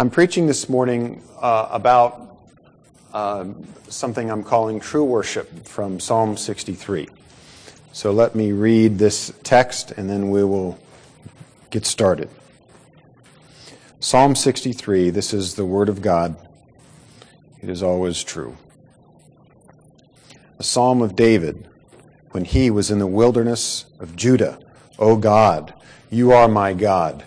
I'm preaching this morning uh, about uh, something I'm calling true worship from Psalm 63. So let me read this text and then we will get started. Psalm 63, this is the Word of God. It is always true. A psalm of David when he was in the wilderness of Judah. O God, you are my God.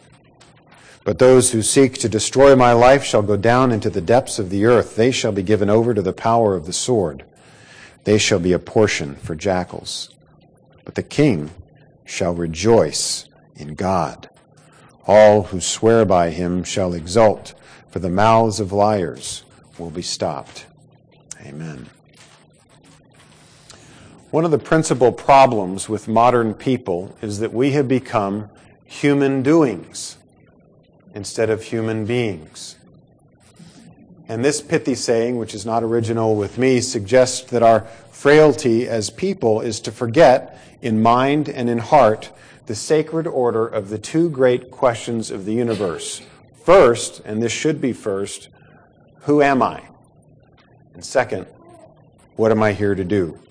But those who seek to destroy my life shall go down into the depths of the earth. They shall be given over to the power of the sword. They shall be a portion for jackals. But the king shall rejoice in God. All who swear by him shall exult, for the mouths of liars will be stopped. Amen. One of the principal problems with modern people is that we have become human doings instead of human beings. And this pithy saying, which is not original with me, suggests that our frailty as people is to forget, in mind and in heart, the sacred order of the two great questions of the universe. First, and this should be first, who am I? And second, what am I here to do?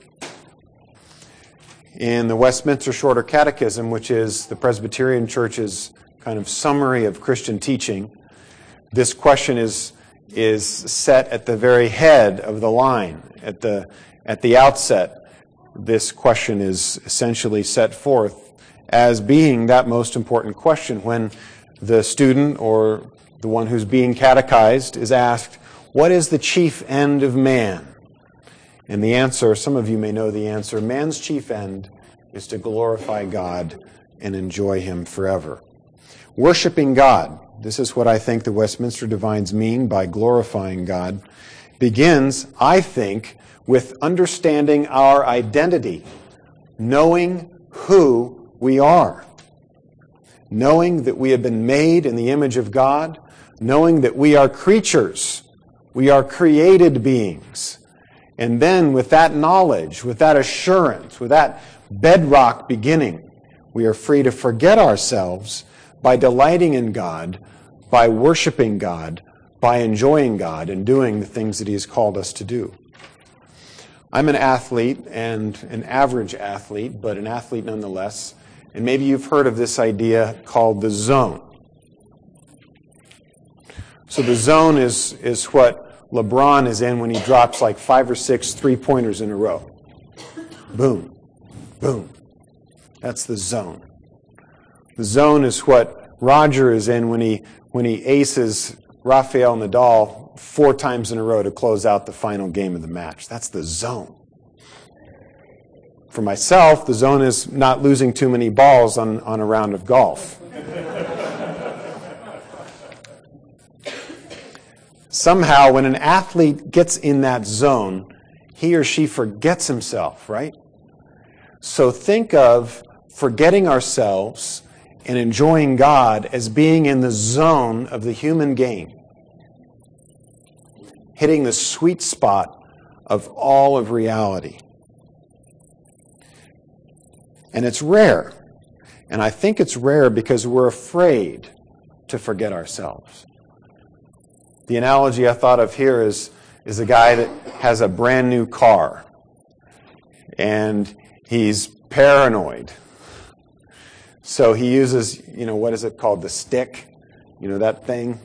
in the Westminster Shorter Catechism, which is the Presbyterian Church's kind of summary of Christian teaching, this question is, is set at the very head of the line. At the, at the outset, this question is essentially set forth as being that most important question when the student or the one who's being catechized is asked, What is the chief end of man? And the answer, some of you may know the answer, man's chief end is to glorify God and enjoy Him forever. Worshipping God, this is what I think the Westminster Divines mean by glorifying God, begins, I think, with understanding our identity, knowing who we are, knowing that we have been made in the image of God, knowing that we are creatures, we are created beings. And then, with that knowledge, with that assurance, with that bedrock beginning, we are free to forget ourselves by delighting in God, by worshiping God, by enjoying God, and doing the things that He has called us to do. I'm an athlete and an average athlete, but an athlete nonetheless. And maybe you've heard of this idea called the zone. So the zone is, is what LeBron is in when he drops like five or six three pointers in a row. Boom, boom. That's the zone. The zone is what Roger is in when he, when he aces Rafael Nadal four times in a row to close out the final game of the match. That's the zone. For myself, the zone is not losing too many balls on, on a round of golf. somehow when an athlete gets in that zone, he or she forgets himself, right? So think of forgetting ourselves and enjoying God as being in the zone of the human game, hitting the sweet spot of all of reality. And it's rare. And I think it's rare because we're afraid to forget ourselves. The analogy I thought of here is, is a guy that has a brand new car and he's paranoid. So he uses, you know, what is it called? The stick, you know, that thing.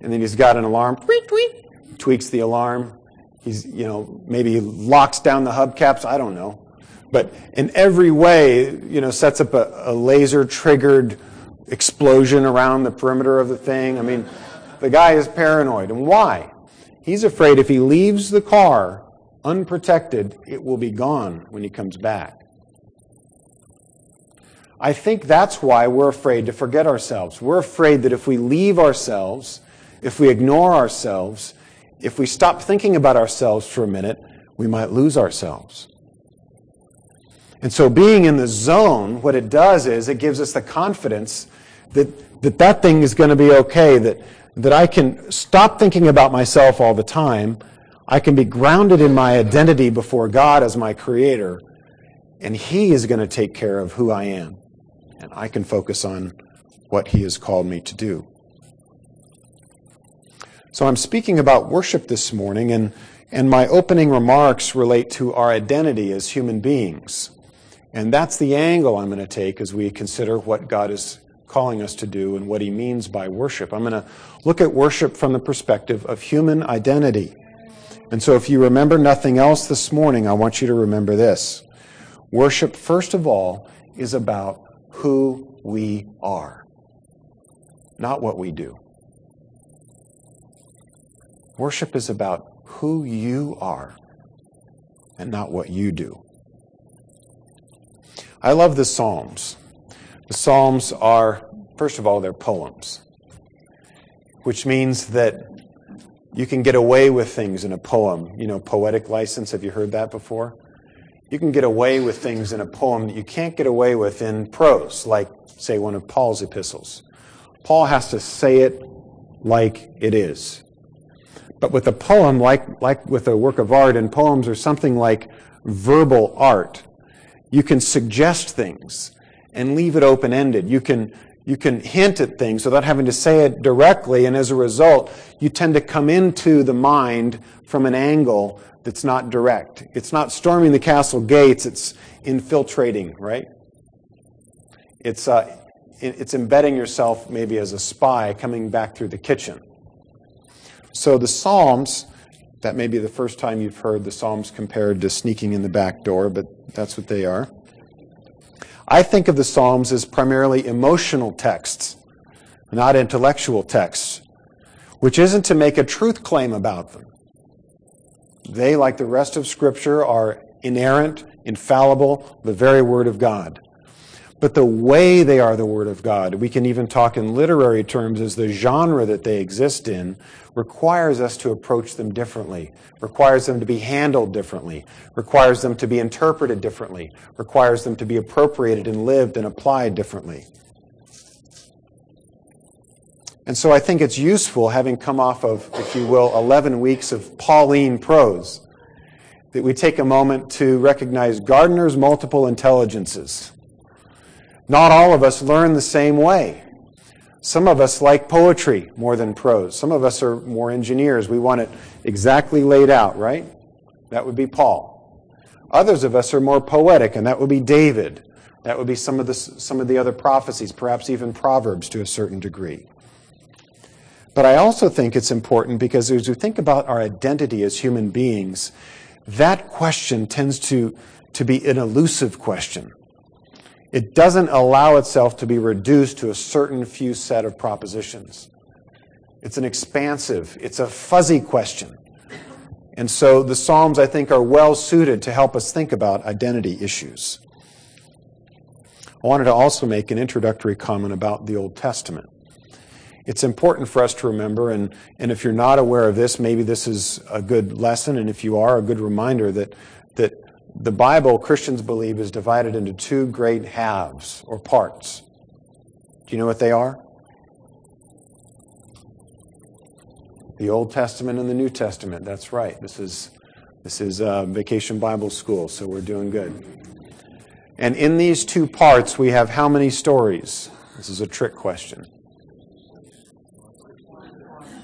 And then he's got an alarm, tweet, tweet, tweaks the alarm. He's, you know, maybe he locks down the hubcaps. I don't know. But in every way, you know, sets up a, a laser triggered explosion around the perimeter of the thing. I mean, the guy is paranoid. And why? He's afraid if he leaves the car unprotected, it will be gone when he comes back. I think that's why we're afraid to forget ourselves. We're afraid that if we leave ourselves, if we ignore ourselves, if we stop thinking about ourselves for a minute, we might lose ourselves. And so being in the zone, what it does is it gives us the confidence that that, that thing is going to be okay, that, that I can stop thinking about myself all the time. I can be grounded in my identity before God as my creator, and He is going to take care of who I am. And I can focus on what He has called me to do. So I'm speaking about worship this morning, and, and my opening remarks relate to our identity as human beings. And that's the angle I'm going to take as we consider what God is calling us to do and what he means by worship. I'm going to look at worship from the perspective of human identity. And so if you remember nothing else this morning, I want you to remember this. Worship, first of all, is about who we are, not what we do. Worship is about who you are and not what you do. I love the Psalms. The Psalms are, first of all, they're poems, which means that you can get away with things in a poem. You know, poetic license, have you heard that before? You can get away with things in a poem that you can't get away with in prose, like, say, one of Paul's epistles. Paul has to say it like it is. But with a poem, like, like with a work of art, and poems are something like verbal art. You can suggest things and leave it open ended. You can, you can hint at things without having to say it directly, and as a result, you tend to come into the mind from an angle that's not direct. It's not storming the castle gates, it's infiltrating, right? It's, uh, it's embedding yourself maybe as a spy coming back through the kitchen. So the Psalms, that may be the first time you've heard the Psalms compared to sneaking in the back door, but that's what they are. I think of the Psalms as primarily emotional texts, not intellectual texts, which isn't to make a truth claim about them. They, like the rest of Scripture, are inerrant, infallible, the very Word of God but the way they are the Word of God, we can even talk in literary terms as the genre that they exist in, requires us to approach them differently, requires them to be handled differently, requires them to be interpreted differently, requires them to be appropriated and lived and applied differently. And so I think it's useful, having come off of, if you will, 11 weeks of Pauline prose, that we take a moment to recognize Gardner's multiple intelligences not all of us learn the same way. Some of us like poetry more than prose. Some of us are more engineers. We want it exactly laid out, right? That would be Paul. Others of us are more poetic, and that would be David. That would be some of the, some of the other prophecies, perhaps even Proverbs to a certain degree. But I also think it's important because as we think about our identity as human beings, that question tends to, to be an elusive question. It doesn't allow itself to be reduced to a certain few set of propositions. It's an expansive, it's a fuzzy question. And so the Psalms, I think, are well suited to help us think about identity issues. I wanted to also make an introductory comment about the Old Testament. It's important for us to remember, and, and if you're not aware of this, maybe this is a good lesson, and if you are, a good reminder that, that the Bible, Christians believe, is divided into two great halves or parts. Do you know what they are? The Old Testament and the New Testament. That's right. This is this is uh, Vacation Bible School, so we're doing good. And in these two parts, we have how many stories? This is a trick question.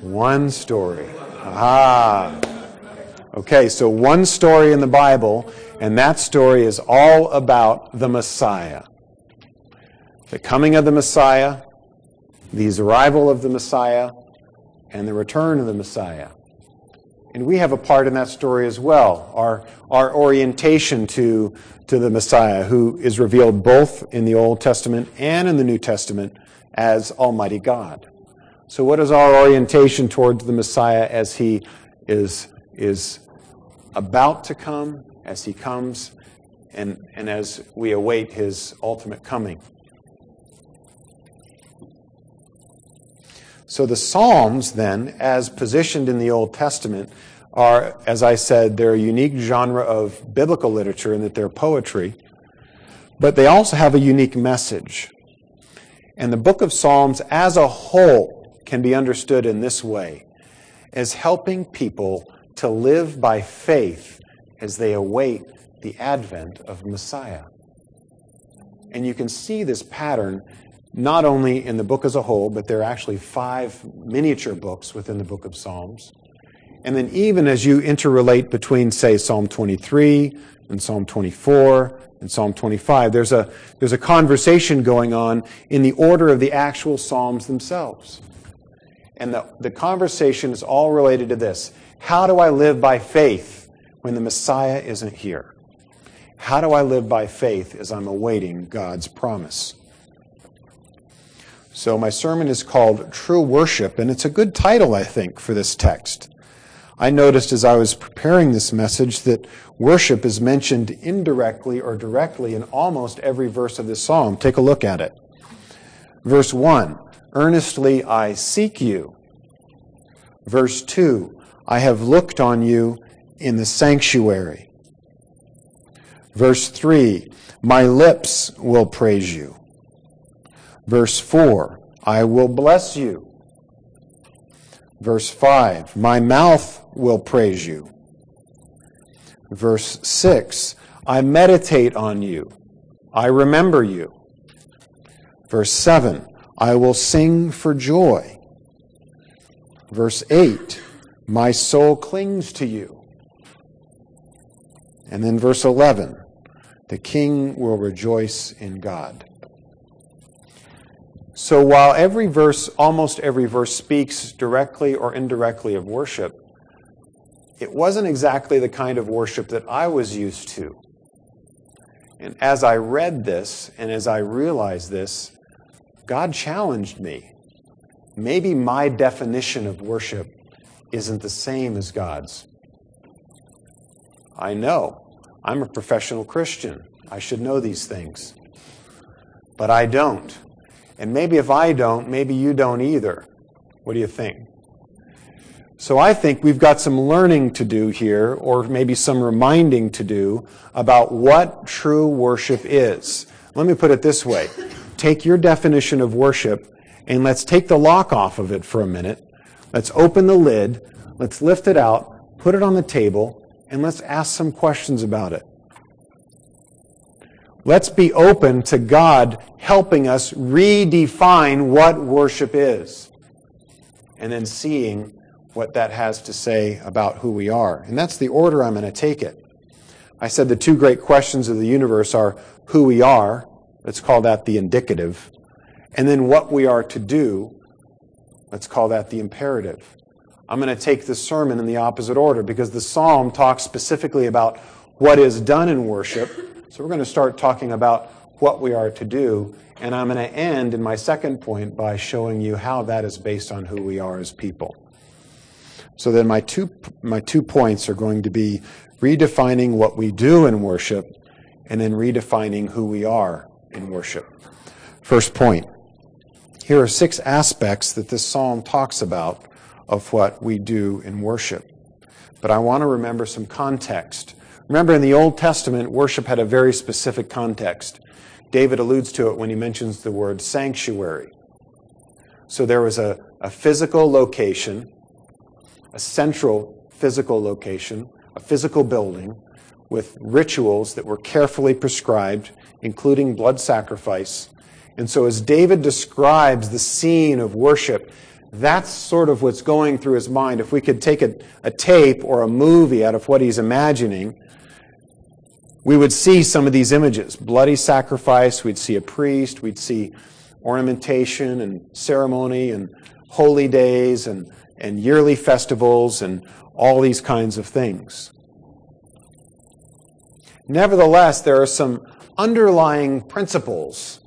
One story. Ah. Okay, so one story in the Bible and that story is all about the Messiah. The coming of the Messiah, the arrival of the Messiah, and the return of the Messiah. And we have a part in that story as well. Our, our orientation to, to the Messiah, who is revealed both in the Old Testament and in the New Testament as Almighty God. So, what is our orientation towards the Messiah as he is, is about to come, as he comes, and, and as we await his ultimate coming? So the Psalms, then, as positioned in the Old Testament, are, as I said, they're a unique genre of biblical literature in that they're poetry, but they also have a unique message. And the book of Psalms as a whole can be understood in this way as helping people to live by faith as they await the advent of Messiah. And you can see this pattern not only in the book as a whole, but there are actually five miniature books within the book of Psalms. And then, even as you interrelate between, say, Psalm 23 and Psalm 24 and Psalm 25, there's a, there's a conversation going on in the order of the actual Psalms themselves. And the, the conversation is all related to this How do I live by faith when the Messiah isn't here? How do I live by faith as I'm awaiting God's promise? So my sermon is called True Worship, and it's a good title, I think, for this text. I noticed as I was preparing this message that worship is mentioned indirectly or directly in almost every verse of this psalm. Take a look at it. Verse 1 Earnestly I seek you. Verse 2 I have looked on you in the sanctuary. Verse 3 My lips will praise you. Verse 4, I will bless you. Verse 5, my mouth will praise you. Verse 6, I meditate on you. I remember you. Verse 7, I will sing for joy. Verse 8, my soul clings to you. And then verse 11, the king will rejoice in God. So while every verse, almost every verse, speaks directly or indirectly of worship, it wasn't exactly the kind of worship that I was used to. And as I read this and as I realized this, God challenged me. Maybe my definition of worship isn't the same as God's. I know. I'm a professional Christian. I should know these things. But I don't. And maybe if I don't, maybe you don't either. What do you think? So I think we've got some learning to do here, or maybe some reminding to do about what true worship is. Let me put it this way. Take your definition of worship and let's take the lock off of it for a minute. Let's open the lid. Let's lift it out, put it on the table, and let's ask some questions about it. Let's be open to God helping us redefine what worship is. And then seeing what that has to say about who we are. And that's the order I'm going to take it. I said the two great questions of the universe are who we are, let's call that the indicative, and then what we are to do, let's call that the imperative. I'm going to take the sermon in the opposite order because the psalm talks specifically about what is done in worship so we're going to start talking about what we are to do, and I'm going to end in my second point by showing you how that is based on who we are as people. So then my two, my two points are going to be redefining what we do in worship and then redefining who we are in worship. First point. Here are six aspects that this psalm talks about of what we do in worship. But I want to remember some context Remember, in the Old Testament, worship had a very specific context. David alludes to it when he mentions the word sanctuary. So there was a, a physical location, a central physical location, a physical building with rituals that were carefully prescribed, including blood sacrifice. And so, as David describes the scene of worship, that's sort of what's going through his mind. If we could take a, a tape or a movie out of what he's imagining, we would see some of these images bloody sacrifice, we'd see a priest, we'd see ornamentation and ceremony and holy days and, and yearly festivals and all these kinds of things. Nevertheless, there are some underlying principles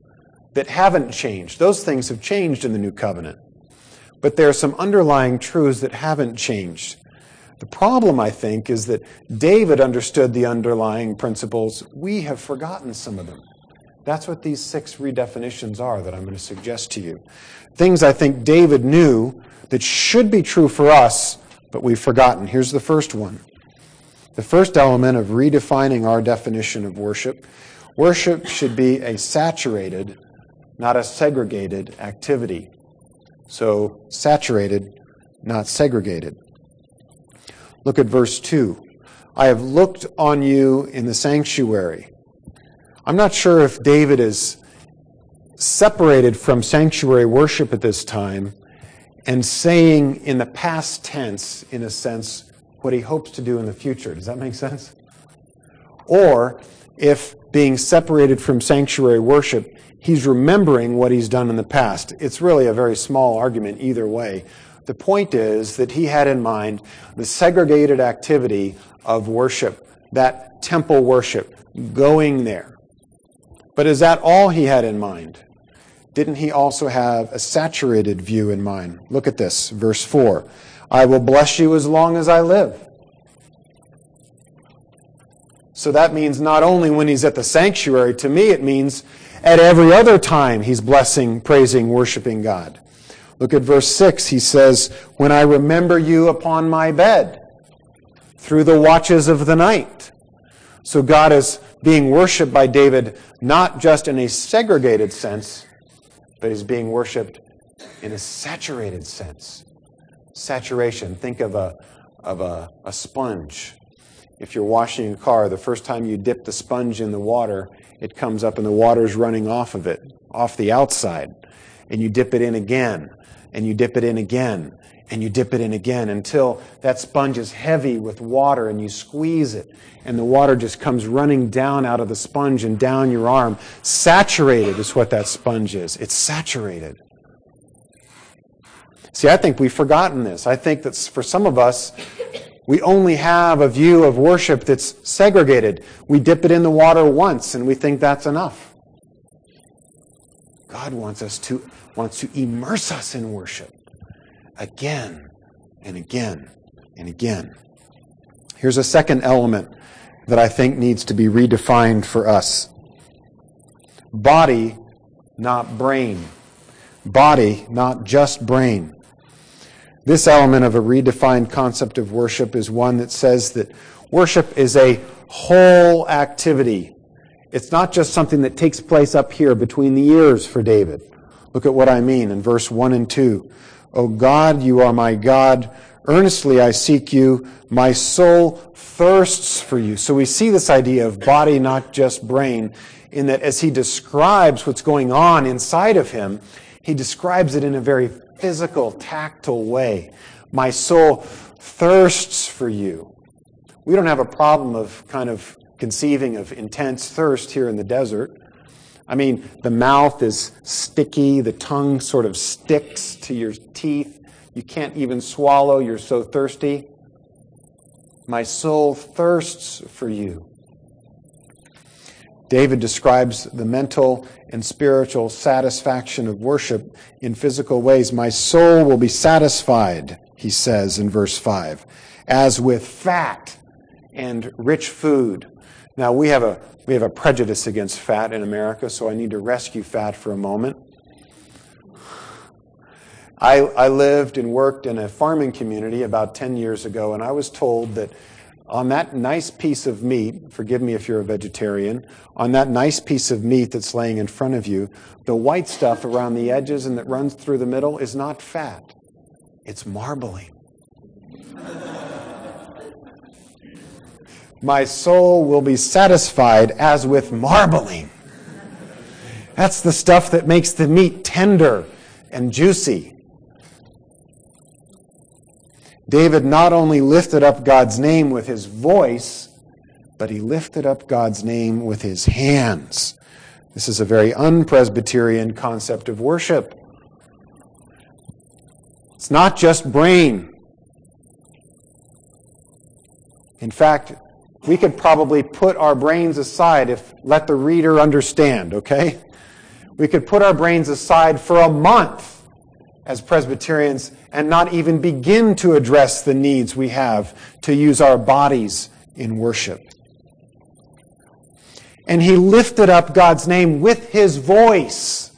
that haven't changed. Those things have changed in the new covenant. But there are some underlying truths that haven't changed. The problem, I think, is that David understood the underlying principles. We have forgotten some of them. That's what these six redefinitions are that I'm going to suggest to you. Things I think David knew that should be true for us, but we've forgotten. Here's the first one. The first element of redefining our definition of worship worship should be a saturated, not a segregated activity. So, saturated, not segregated. Look at verse 2. I have looked on you in the sanctuary. I'm not sure if David is separated from sanctuary worship at this time and saying in the past tense, in a sense, what he hopes to do in the future. Does that make sense? Or if being separated from sanctuary worship, he's remembering what he's done in the past. It's really a very small argument either way. The point is that he had in mind the segregated activity of worship, that temple worship, going there. But is that all he had in mind? Didn't he also have a saturated view in mind? Look at this, verse 4. I will bless you as long as I live. So that means not only when he's at the sanctuary, to me it means at every other time he's blessing, praising, worshiping God. Look at verse 6. He says, When I remember you upon my bed, through the watches of the night. So God is being worshiped by David not just in a segregated sense, but he's being worshiped in a saturated sense saturation. Think of a, of a, a sponge. If you're washing a car, the first time you dip the sponge in the water, it comes up and the water's running off of it, off the outside. And you dip it in again, and you dip it in again, and you dip it in again until that sponge is heavy with water and you squeeze it and the water just comes running down out of the sponge and down your arm. Saturated is what that sponge is. It's saturated. See, I think we've forgotten this. I think that for some of us, we only have a view of worship that's segregated. We dip it in the water once and we think that's enough. God wants us to wants to immerse us in worship again and again and again. Here's a second element that I think needs to be redefined for us. Body, not brain. Body, not just brain. This element of a redefined concept of worship is one that says that worship is a whole activity. It's not just something that takes place up here between the ears for David. Look at what I mean in verse 1 and 2. O God, you are my God. Earnestly I seek you. My soul thirsts for you. So we see this idea of body, not just brain, in that as he describes what's going on inside of him, he describes it in a very physical, tactile way. My soul thirsts for you. We don't have a problem of kind of conceiving of intense thirst here in the desert. I mean, the mouth is sticky, the tongue sort of sticks to your teeth. You can't even swallow, you're so thirsty. My soul thirsts for you. David describes the mental and spiritual satisfaction of worship in physical ways. My soul will be satisfied, he says in verse 5, as with fat and rich food. Now, we have a, we have a prejudice against fat in America, so I need to rescue fat for a moment. I, I lived and worked in a farming community about 10 years ago, and I was told that on that nice piece of meat, forgive me if you're a vegetarian, on that nice piece of meat that's laying in front of you, the white stuff around the edges and that runs through the middle is not fat, it's marbling. My soul will be satisfied as with marbling. That's the stuff that makes the meat tender and juicy. David not only lifted up God's name with his voice, but he lifted up God's name with his hands. This is a very unpresbyterian concept of worship. It's not just brain. In fact, we could probably put our brains aside if let the reader understand, okay? We could put our brains aside for a month as Presbyterians and not even begin to address the needs we have to use our bodies in worship. And he lifted up God's name with his voice.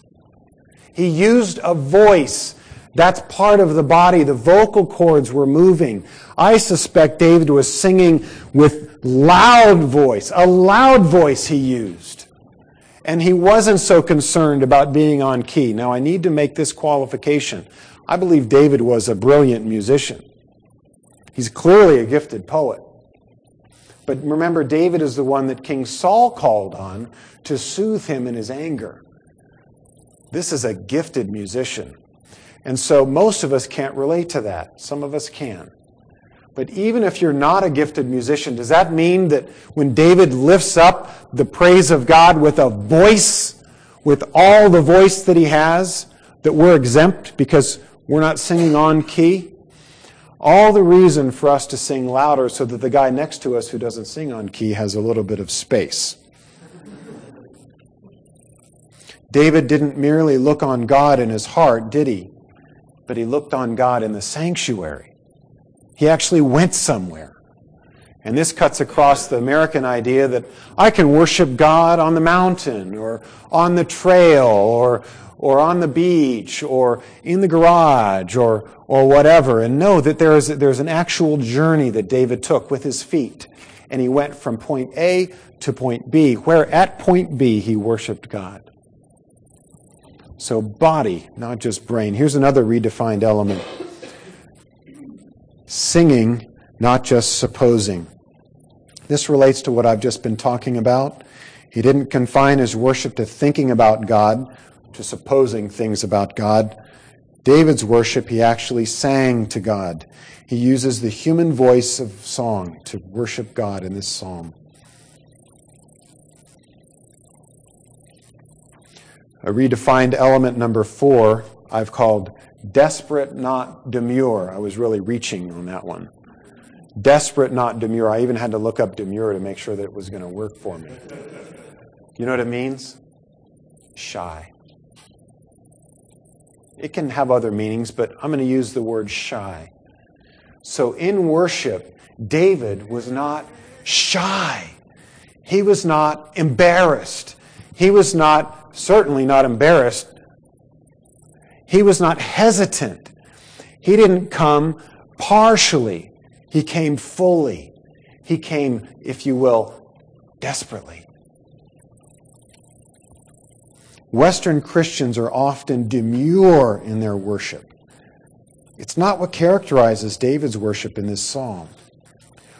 He used a voice. That's part of the body. The vocal cords were moving. I suspect David was singing with loud voice, a loud voice he used. And he wasn't so concerned about being on key. Now, I need to make this qualification. I believe David was a brilliant musician. He's clearly a gifted poet. But remember, David is the one that King Saul called on to soothe him in his anger. This is a gifted musician. And so most of us can't relate to that. Some of us can. But even if you're not a gifted musician, does that mean that when David lifts up the praise of God with a voice, with all the voice that he has, that we're exempt because we're not singing on key? All the reason for us to sing louder so that the guy next to us who doesn't sing on key has a little bit of space. David didn't merely look on God in his heart, did he? But he looked on God in the sanctuary. He actually went somewhere. And this cuts across the American idea that I can worship God on the mountain or on the trail or, or on the beach or in the garage or, or whatever. And know that there is, there's an actual journey that David took with his feet. And he went from point A to point B, where at point B he worshiped God. So body, not just brain. Here's another redefined element. Singing, not just supposing. This relates to what I've just been talking about. He didn't confine his worship to thinking about God, to supposing things about God. David's worship, he actually sang to God. He uses the human voice of song to worship God in this psalm. A redefined element number four, I've called desperate, not demure. I was really reaching on that one. Desperate, not demure. I even had to look up demure to make sure that it was going to work for me. You know what it means? Shy. It can have other meanings, but I'm going to use the word shy. So in worship, David was not shy. He was not embarrassed. He was not, certainly not embarrassed. He was not hesitant. He didn't come partially. He came fully. He came, if you will, desperately. Western Christians are often demure in their worship. It's not what characterizes David's worship in this psalm.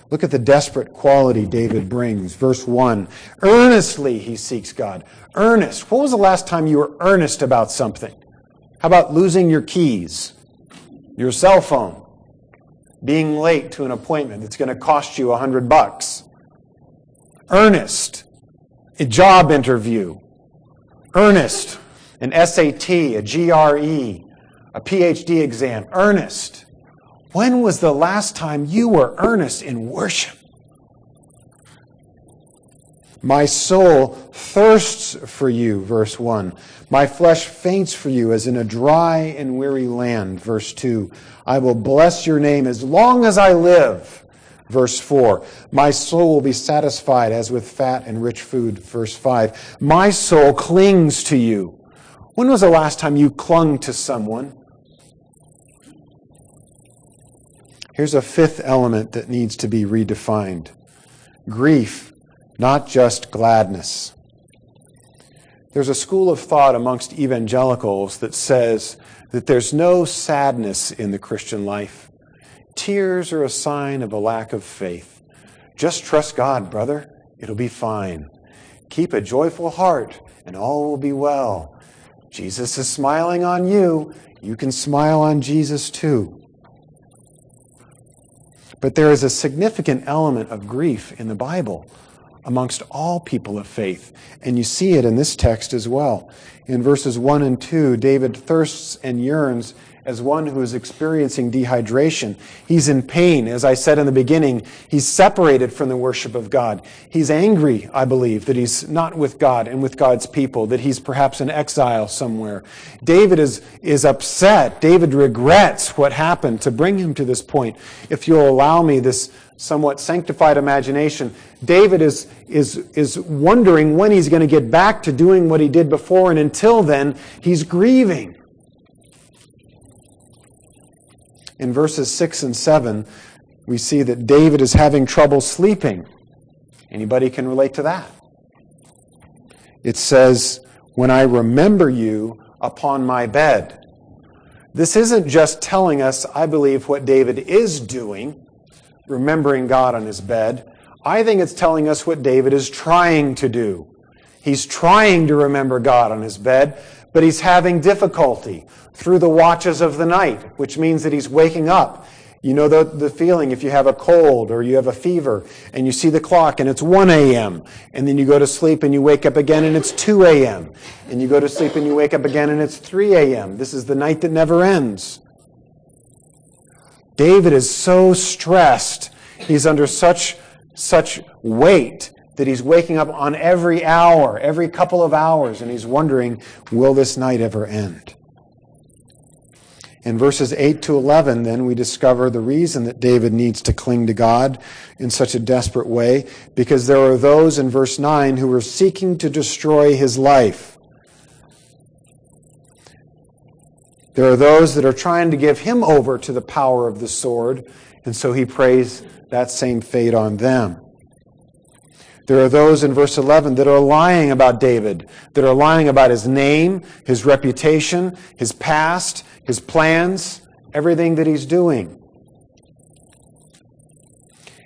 Look at the desperate quality David brings. Verse 1 Earnestly he seeks God. Earnest. What was the last time you were earnest about something? How about losing your keys, your cell phone? being late to an appointment that's going to cost you a hundred bucks. Earnest, a job interview. Earnest, an SAT, a GRE, a PhD exam. Earnest. When was the last time you were earnest in worship? My soul thirsts for you, verse 1. My flesh faints for you as in a dry and weary land, verse 2. I will bless your name as long as I live, verse 4. My soul will be satisfied as with fat and rich food, verse 5. My soul clings to you. When was the last time you clung to someone? Here's a fifth element that needs to be redefined grief not just gladness. There's a school of thought amongst evangelicals that says that there's no sadness in the Christian life. Tears are a sign of a lack of faith. Just trust God, brother. It'll be fine. Keep a joyful heart, and all will be well. Jesus is smiling on you. You can smile on Jesus too. But there is a significant element of grief in the Bible amongst all people of faith. And you see it in this text as well. In verses 1 and 2, David thirsts and yearns as one who is experiencing dehydration. He's in pain. As I said in the beginning, he's separated from the worship of God. He's angry, I believe, that he's not with God and with God's people, that he's perhaps in exile somewhere. David is, is upset. David regrets what happened to bring him to this point. If you'll allow me this somewhat sanctified imagination, David is, is, is wondering when he's going to get back to doing what he did before, and until then, he's grieving. In verses 6 and 7, we see that David is having trouble sleeping. Anybody can relate to that? It says, When I remember you upon my bed. This isn't just telling us, I believe, what David is doing, remembering God on his bed. I think it's telling us what David is trying to do. He's trying to remember God on his bed, but he's having difficulty through the watches of the night, which means that he's waking up. You know the, the feeling if you have a cold or you have a fever and you see the clock and it's 1 a.m. and then you go to sleep and you wake up again and it's 2 a.m. and you go to sleep and you wake up again and it's 3 a.m. This is the night that never ends. David is so stressed. He's under such, such weight that he's waking up on every hour, every couple of hours, and he's wondering, will this night ever end? In verses 8 to 11, then, we discover the reason that David needs to cling to God in such a desperate way, because there are those in verse 9 who are seeking to destroy his life. There are those that are trying to give him over to the power of the sword, and so he prays that same fate on them. There are those in verse 11 that are lying about David, that are lying about his name, his reputation, his past, his plans, everything that he's doing.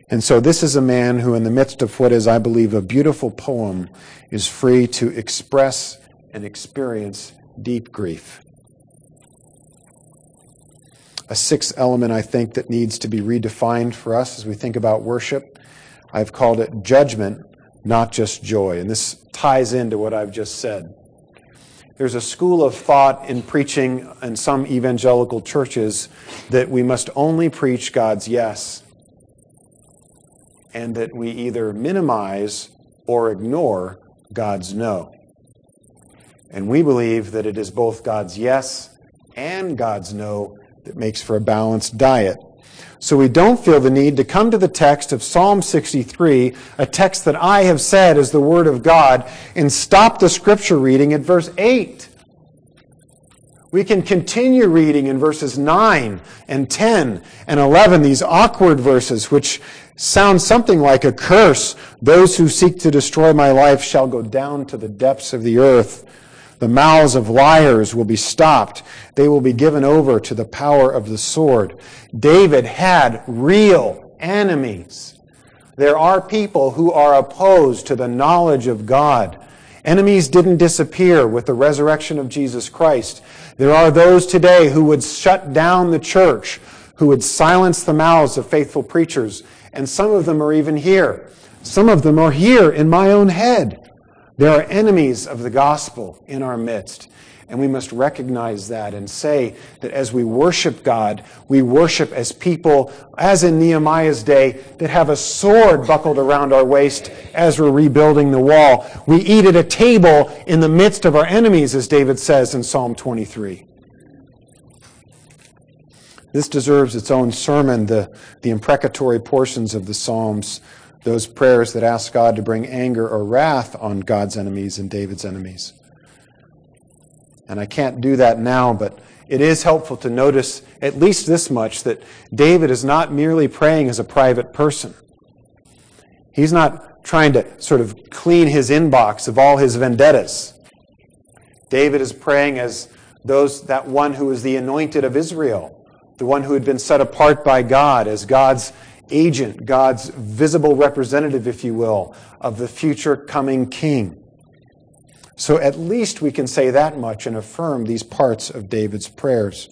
And so this is a man who, in the midst of what is, I believe, a beautiful poem, is free to express and experience deep grief a sixth element, I think, that needs to be redefined for us as we think about worship. I've called it judgment, not just joy. And this ties into what I've just said. There's a school of thought in preaching in some evangelical churches that we must only preach God's yes, and that we either minimize or ignore God's no. And we believe that it is both God's yes and God's no that makes for a balanced diet. So we don't feel the need to come to the text of Psalm 63, a text that I have said is the Word of God, and stop the scripture reading at verse 8. We can continue reading in verses 9 and 10 and 11, these awkward verses, which sound something like a curse. Those who seek to destroy my life shall go down to the depths of the earth. The mouths of liars will be stopped. They will be given over to the power of the sword. David had real enemies. There are people who are opposed to the knowledge of God. Enemies didn't disappear with the resurrection of Jesus Christ. There are those today who would shut down the church, who would silence the mouths of faithful preachers, and some of them are even here. Some of them are here in my own head. There are enemies of the gospel in our midst. And we must recognize that and say that as we worship God, we worship as people, as in Nehemiah's day, that have a sword buckled around our waist as we're rebuilding the wall. We eat at a table in the midst of our enemies, as David says in Psalm 23. This deserves its own sermon, the, the imprecatory portions of the Psalms those prayers that ask God to bring anger or wrath on God's enemies and David's enemies. And I can't do that now, but it is helpful to notice at least this much that David is not merely praying as a private person. He's not trying to sort of clean his inbox of all his vendettas. David is praying as those that one who is the anointed of Israel, the one who had been set apart by God as God's agent, God's visible representative, if you will, of the future coming king. So at least we can say that much and affirm these parts of David's prayers.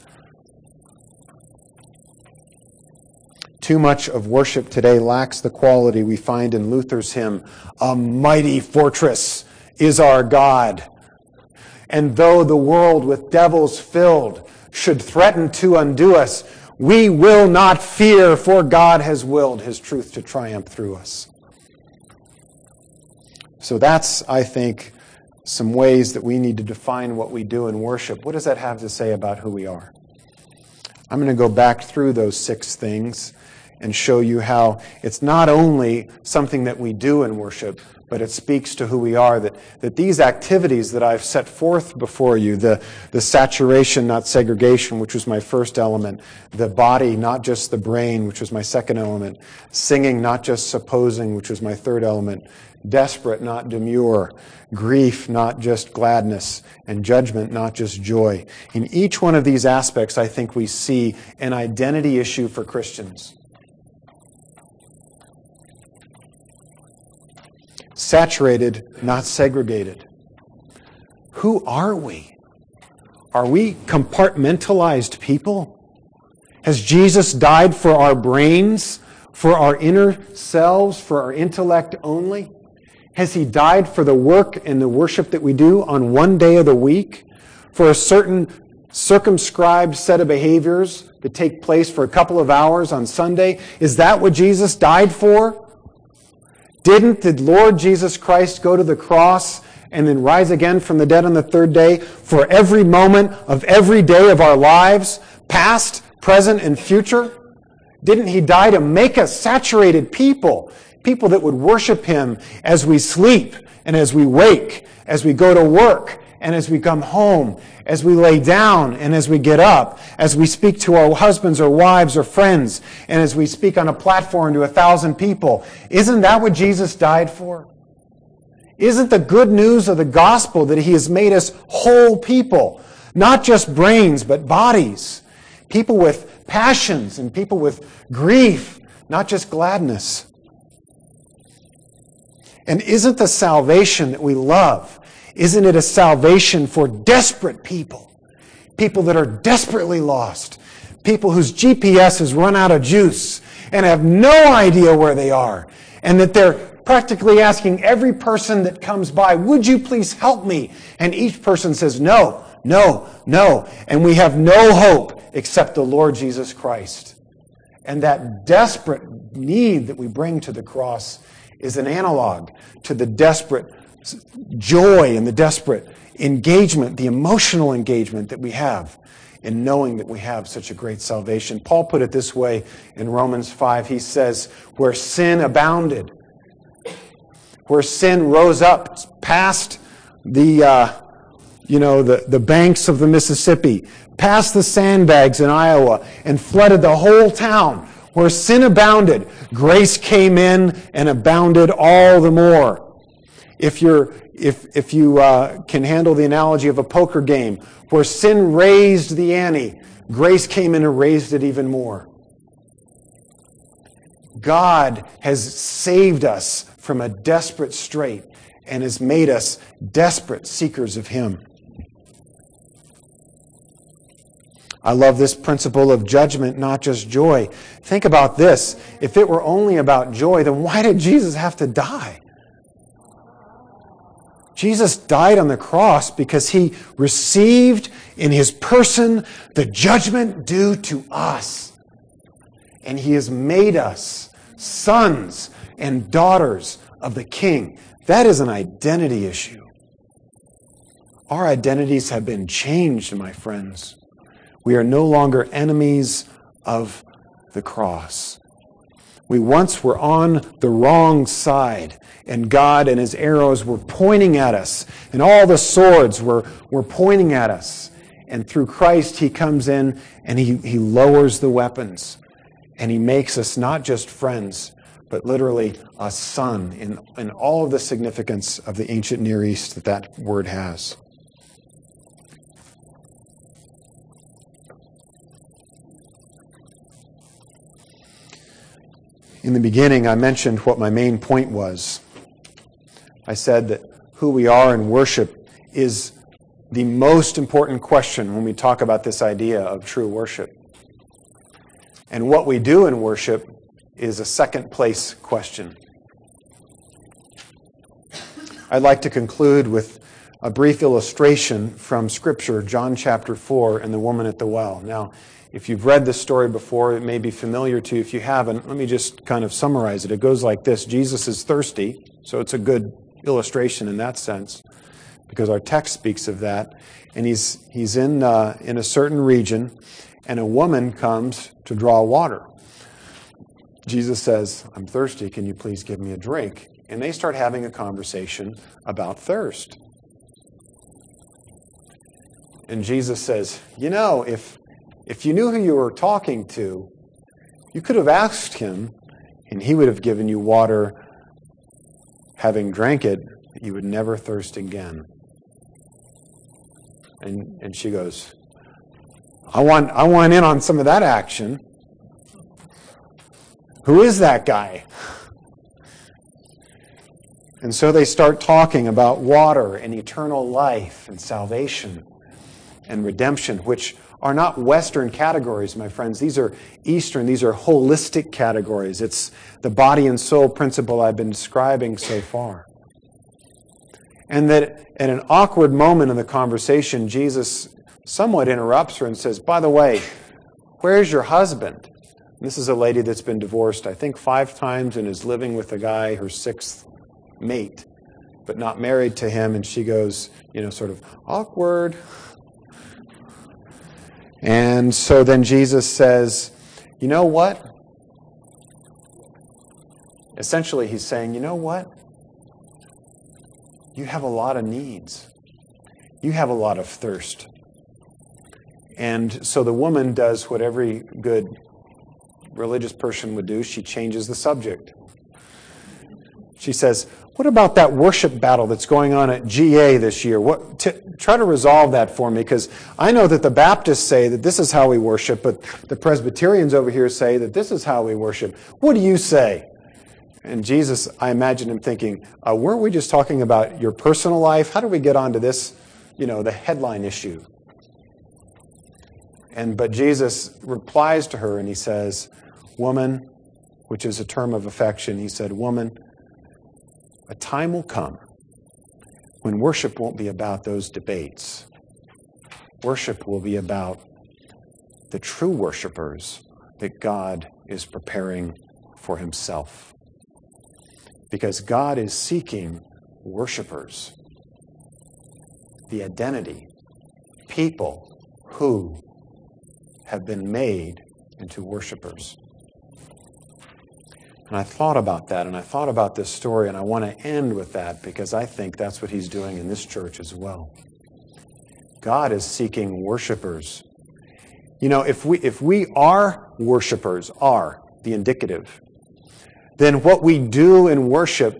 Too much of worship today lacks the quality we find in Luther's hymn, A mighty fortress is our God. And though the world with devils filled should threaten to undo us, we will not fear, for God has willed his truth to triumph through us. So that's, I think, some ways that we need to define what we do in worship. What does that have to say about who we are? I'm going to go back through those six things and show you how it's not only something that we do in worship, but it speaks to who we are. That, that these activities that I've set forth before you, the, the saturation, not segregation, which was my first element, the body, not just the brain, which was my second element, singing, not just supposing, which was my third element, desperate, not demure, grief, not just gladness, and judgment, not just joy. In each one of these aspects, I think we see an identity issue for Christians. Saturated, not segregated. Who are we? Are we compartmentalized people? Has Jesus died for our brains, for our inner selves, for our intellect only? Has he died for the work and the worship that we do on one day of the week? For a certain circumscribed set of behaviors that take place for a couple of hours on Sunday? Is that what Jesus died for? Didn't the Lord Jesus Christ go to the cross and then rise again from the dead on the third day for every moment of every day of our lives, past, present, and future? Didn't he die to make us saturated people? people that would worship him as we sleep and as we wake, as we go to work and as we come home, as we lay down and as we get up, as we speak to our husbands or wives or friends, and as we speak on a platform to a thousand people. Isn't that what Jesus died for? Isn't the good news of the gospel that he has made us whole people? Not just brains, but bodies. People with passions and people with grief, not just gladness. And isn't the salvation that we love, isn't it a salvation for desperate people? People that are desperately lost. People whose GPS has run out of juice and have no idea where they are. And that they're practically asking every person that comes by, would you please help me? And each person says, no, no, no. And we have no hope except the Lord Jesus Christ. And that desperate need that we bring to the cross is an analog to the desperate joy and the desperate engagement, the emotional engagement that we have in knowing that we have such a great salvation. Paul put it this way in Romans 5. He says, Where sin abounded, where sin rose up past the, uh, you know, the, the banks of the Mississippi, past the sandbags in Iowa, and flooded the whole town where sin abounded, grace came in and abounded all the more. If, you're, if, if you uh, can handle the analogy of a poker game, where sin raised the ante, grace came in and raised it even more. God has saved us from a desperate strait and has made us desperate seekers of Him. I love this principle of judgment, not just joy. Think about this. If it were only about joy, then why did Jesus have to die? Jesus died on the cross because he received in his person the judgment due to us. And he has made us sons and daughters of the King. That is an identity issue. Our identities have been changed, my friends. We are no longer enemies of the cross. We once were on the wrong side, and God and his arrows were pointing at us, and all the swords were, were pointing at us. And through Christ, he comes in and he, he lowers the weapons, and he makes us not just friends, but literally a son in, in all of the significance of the ancient Near East that that word has. In the beginning, I mentioned what my main point was. I said that who we are in worship is the most important question when we talk about this idea of true worship. And what we do in worship is a second place question. I'd like to conclude with a brief illustration from Scripture, John chapter 4, and the woman at the well. Now, if you've read this story before, it may be familiar to you. If you haven't, let me just kind of summarize it. It goes like this Jesus is thirsty, so it's a good illustration in that sense, because our text speaks of that. And he's, he's in, uh, in a certain region, and a woman comes to draw water. Jesus says, I'm thirsty. Can you please give me a drink? And they start having a conversation about thirst. And Jesus says, You know, if if you knew who you were talking to, you could have asked him, and he would have given you water. Having drank it, you would never thirst again. And, and she goes, I want, I want in on some of that action. Who is that guy? And so they start talking about water and eternal life and salvation and redemption, which are not Western categories, my friends. These are Eastern, these are holistic categories. It's the body and soul principle I've been describing so far. And that at an awkward moment in the conversation, Jesus somewhat interrupts her and says, By the way, where's your husband? This is a lady that's been divorced, I think, five times and is living with a guy, her sixth mate, but not married to him. And she goes, you know, sort of awkward. And so then Jesus says, You know what? Essentially, he's saying, You know what? You have a lot of needs, you have a lot of thirst. And so the woman does what every good religious person would do she changes the subject. She says, what about that worship battle that's going on at GA this year? What, t- try to resolve that for me because I know that the Baptists say that this is how we worship, but the Presbyterians over here say that this is how we worship. What do you say? And Jesus, I imagine him thinking, uh, weren't we just talking about your personal life? How do we get onto this, you know, the headline issue? And but Jesus replies to her and he says, Woman, which is a term of affection, he said, Woman, a time will come when worship won't be about those debates. Worship will be about the true worshipers that God is preparing for himself. Because God is seeking worshipers, the identity, people who have been made into worshipers. And I thought about that, and I thought about this story, and I want to end with that because I think that's what he's doing in this church as well. God is seeking worshipers. You know, if we, if we are worshipers, are the indicative, then what we do in worship,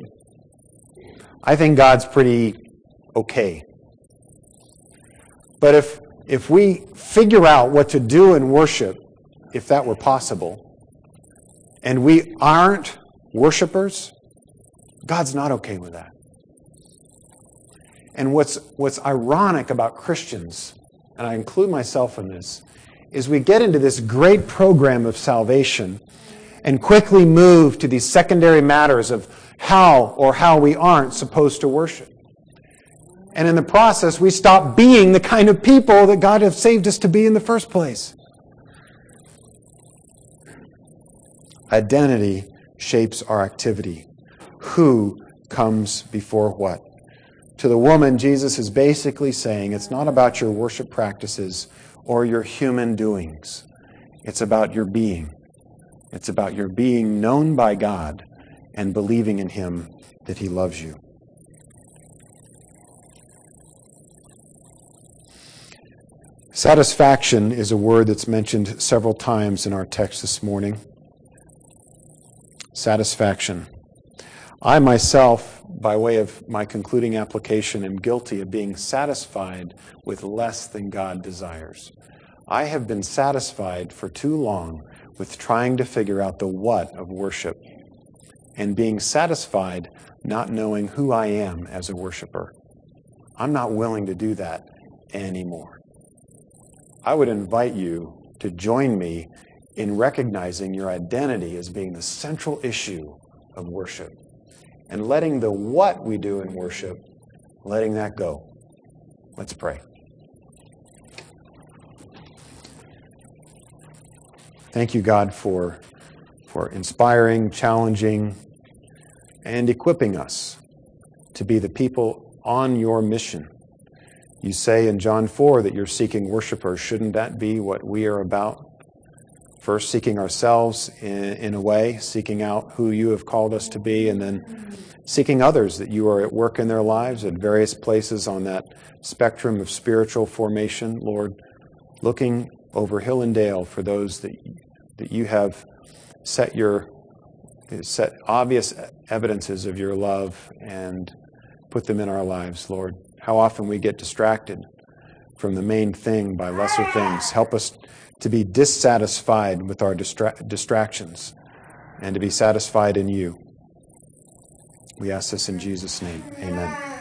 I think God's pretty okay. But if, if we figure out what to do in worship, if that were possible, and we aren't worshipers, God's not okay with that. And what's, what's ironic about Christians, and I include myself in this, is we get into this great program of salvation and quickly move to these secondary matters of how or how we aren't supposed to worship. And in the process, we stop being the kind of people that God has saved us to be in the first place. Identity shapes our activity. Who comes before what? To the woman, Jesus is basically saying it's not about your worship practices or your human doings. It's about your being. It's about your being known by God and believing in Him that He loves you. Satisfaction is a word that's mentioned several times in our text this morning satisfaction. I myself, by way of my concluding application, am guilty of being satisfied with less than God desires. I have been satisfied for too long with trying to figure out the what of worship and being satisfied not knowing who I am as a worshiper. I'm not willing to do that anymore. I would invite you to join me in recognizing your identity as being the central issue of worship and letting the what we do in worship, letting that go Let's pray. Thank you, God, for, for inspiring, challenging, and equipping us to be the people on your mission. You say in John 4 that you're seeking worshipers. Shouldn't that be what we are about? First, seeking ourselves in, in a way, seeking out who you have called us to be, and then seeking others that you are at work in their lives at various places on that spectrum of spiritual formation, Lord, looking over hill and dale for those that, that you have set your set obvious evidences of your love and put them in our lives, Lord. How often we get distracted from the main thing by lesser things. Help us to be dissatisfied with our distra- distractions and to be satisfied in you. We ask this in Jesus' name. Amen.